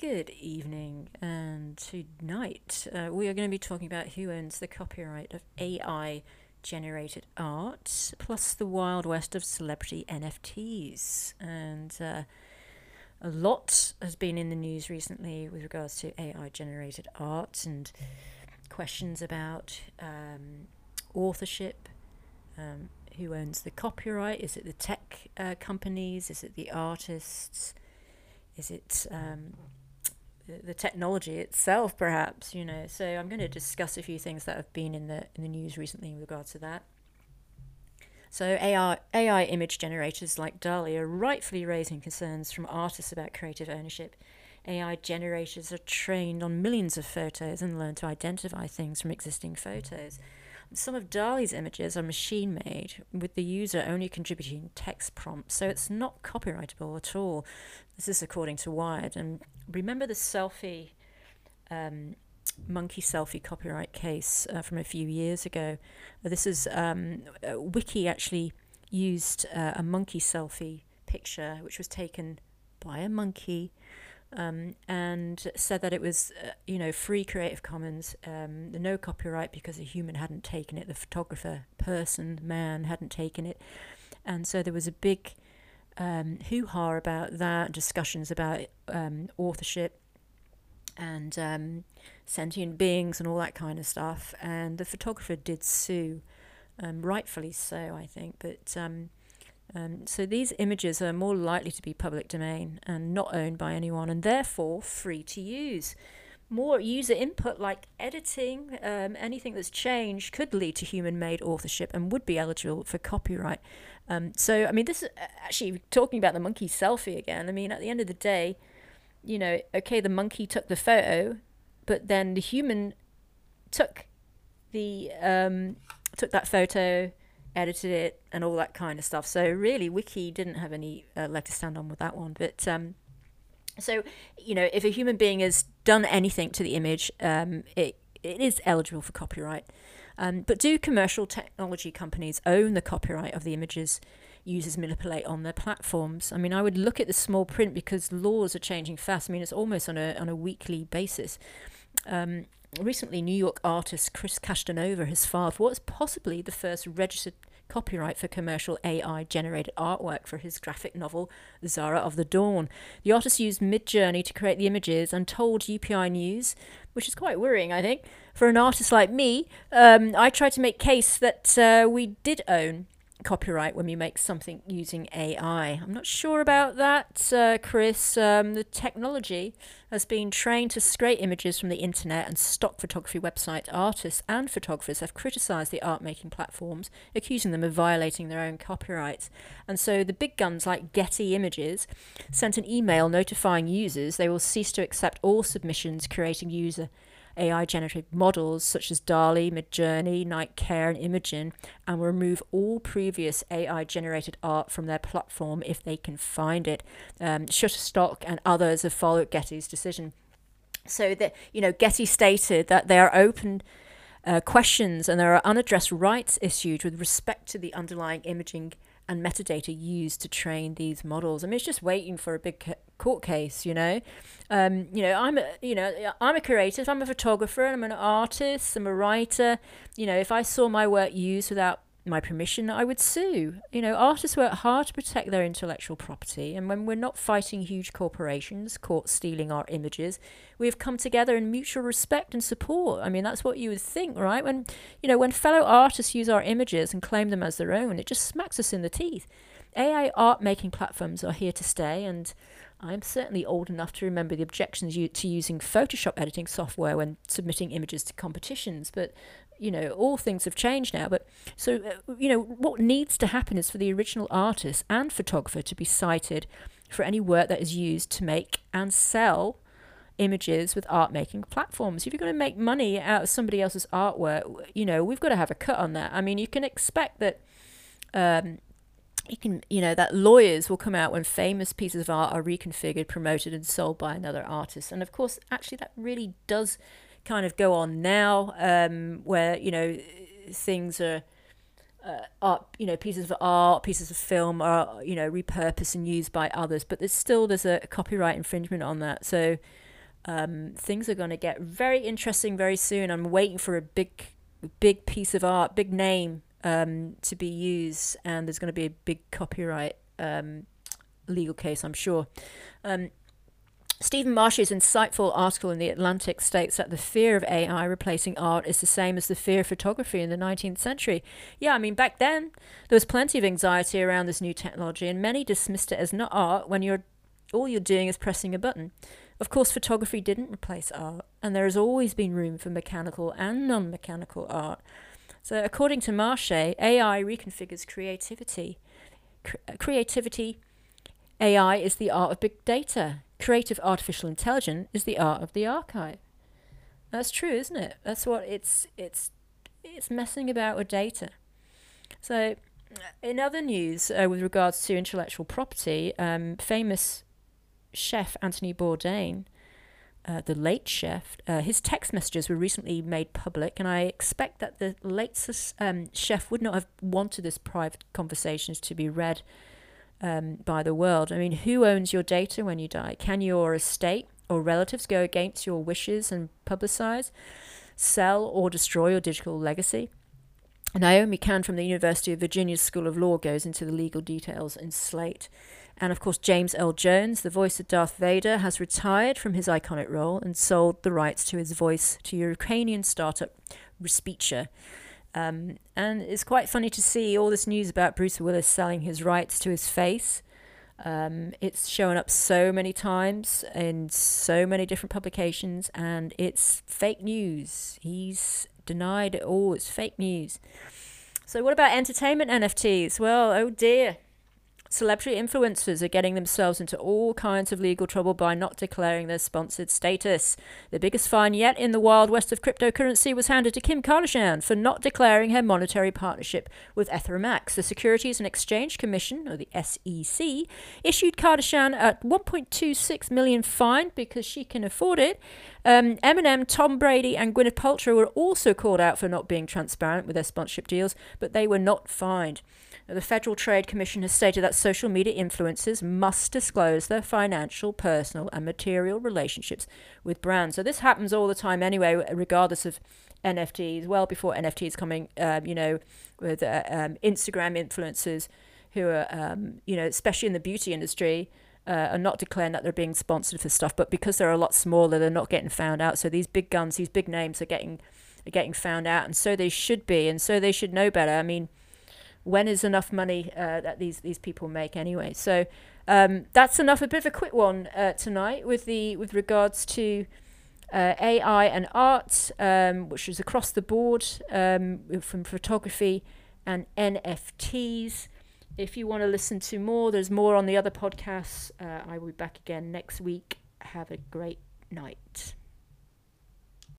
Good evening, and tonight uh, we are going to be talking about who owns the copyright of AI generated art, plus the wild west of celebrity NFTs. And uh, a lot has been in the news recently with regards to AI generated art and questions about um, authorship. Um, who owns the copyright? Is it the tech uh, companies? Is it the artists? Is it um, the, technology itself, perhaps, you know. So I'm going to discuss a few things that have been in the in the news recently in regards to that. So AI AI image generators like DALL-E are rightfully raising concerns from artists about creative ownership. AI generators are trained on millions of photos and learn to identify things from existing photos. Some of DALL-E's images are machine made, with the user only contributing text prompts, so it's not copyrightable at all. This is according to Wired. And remember the selfie, um, monkey selfie copyright case uh, from a few years ago? This is um, uh, Wiki actually used uh, a monkey selfie picture, which was taken by a monkey um, and said that it was, uh, you know, free Creative Commons, um, no copyright because a human hadn't taken it, the photographer, person, man hadn't taken it, and so there was a big um, hoo ha about that, discussions about um, authorship and um, sentient beings and all that kind of stuff, and the photographer did sue, um, rightfully so, I think, but. Um, so these images are more likely to be public domain and not owned by anyone and therefore free to use. More user input like editing, um, anything that's changed could lead to human made authorship and would be eligible for copyright. Um, so, I mean, this is uh, actually talking about the monkey selfie again. I mean, at the end of the day, you know, okay, the monkey took the photo, but then the human took the um, took that photo, edited it, and all that kind of stuff. So really, Wiki didn't have any uh, leg to stand on with that one. But um, so you know, if a human being has done anything to the image, um, it it is eligible for copyright. Um, but do commercial technology companies own the copyright of the images users manipulate on their platforms? I mean, I would look at the small print because laws are changing fast. I mean, it's almost on a on a weekly basis. Um, recently, New York artist Kris Kashtanova has filed what's possibly the first registered copyright for commercial AI generated artwork for his graphic novel Zarya of the Dawn. The artist used Midjourney to create the images and told UPI News, which is quite worrying, I think, for an artist like me. Um, I tried to make case that uh, we did own copyright when we make something using AI. I'm not sure about that, uh, Kris. Um, the technology has been trained to scrape images from the internet and stock photography website artists and photographers have criticised the art making platforms, accusing them of violating their own copyrights. And so the big guns like Getty Images sent an email notifying users they will cease to accept all submissions creating user AI generative models such as DALL-E, Midjourney, NightCafe, and Imagen, and remove all previous AI generated art from their platform if they can find it. Um, Shutterstock and others have followed Getty's decision. So that you know, Getty stated that they are open. Uh, questions and there are unaddressed rights issued with respect to the underlying imaging and metadata used to train these models. I mean, it's just waiting for a big court case, you know. Um, you know, I'm a, you know, I'm a creative. I'm a photographer. I'm an artist. I'm a writer. You know, if I saw my work used without my permission, I would sue. You know, artists work hard to protect their intellectual property, and when we're not fighting huge corporations caught stealing our images, we have come together in mutual respect and support. I mean, that's what you would think, right? When you know, when fellow artists use our images and claim them as their own, it just smacks us in the teeth. AI art making platforms are here to stay, and I'm certainly old enough to remember the objections to using Photoshop editing software when submitting images to competitions. But you know, all things have changed now. But so, uh, you know, what needs to happen is for the original artist and photographer to be cited for any work that is used to make and sell images with art making platforms. If you're going to make money out of somebody else's artwork, you know, we've got to have a cut on that. I mean, you can expect that. Um, you can, you know, that lawyers will come out when famous pieces of art are reconfigured, promoted, and sold by another artist. And of course, actually, that really does kind of go on now, um, where you know things are. Uh, art, you know, pieces of art, pieces of film are, you know, repurposed and used by others, but there's still there's a copyright infringement on that. So, Um, things are going to get very interesting very soon. I'm waiting for a big, big piece of art, big name um, to be used, and there's going to be a big copyright um, legal case, I'm sure. Stephen Marche's insightful article in The Atlantic states that the fear of AI replacing art is the same as the fear of photography in the 19th century. Yeah, I mean, back then, there was plenty of anxiety around this new technology, and many dismissed it as not art when you're all you're doing is pressing a button. Of course, photography didn't replace art, and there has always been room for mechanical and non mechanical art. So, according to Marche, AI reconfigures creativity. creativity, AI is the art of big data creative artificial intelligence is the art of the archive. That's true, isn't it? That's what it's it's it's messing about with data. So, in other news uh, with regards to intellectual property, um, famous chef Anthony Bourdain, uh, the late chef, uh, his text messages were recently made public, and I expect that the late um, chef would not have wanted this private conversations to be read um, by the world. I mean, who owns your data when you die? Can your estate or relatives go against your wishes and publicize, sell, or destroy your digital legacy? Naomi Cahn from the University of Virginia School of Law goes into the legal details in Slate. And of course, James Earl Jones, the voice of Darth Vader, has retired from his iconic role and sold the rights to his voice to Ukrainian startup Respeecher. Um, and it's quite funny to see all this news about Bruce Willis selling his rights to his face. Um, it's shown up so many times in so many different publications, and it's fake news. He's denied it all. It's fake news. So, what about entertainment NFTs? Well, oh dear. Celebrity influencers are getting themselves into all kinds of legal trouble by not declaring their sponsored status. The biggest fine yet in the wild west of cryptocurrency was handed to Kim Kardashian for not declaring her monetary partnership with Ethereum. The Securities and Exchange Commission, or the SEC, issued Kardashian a 1.26 million fine because she can afford it. Um, Eminem, Tom Brady, and Gwyneth Paltrow were also called out for not being transparent with their sponsorship deals, but they were not fined. The Federal Trade Commission has stated that social media influencers must disclose their financial, personal, and material relationships with brands. So this happens all the time anyway, regardless of NFTs. Well before NFTs coming, um, you know, with uh, um, Instagram influencers who are, um, you know, especially in the beauty industry. Uh, are not declaring that they're being sponsored for stuff, but because they're a lot smaller, they're not getting found out. So these big guns, these big names, are getting are getting found out, and so they should be, and so they should know better. I mean, when is enough money uh, that these these people make anyway? So um, that's enough. A bit of a quick one uh, tonight with the with regards to uh, AI and art, um, which is across the board um, from photography and NFTs. If you want to listen to more, there's more on the other podcasts. Uh, I will be back again next week. Have a great night.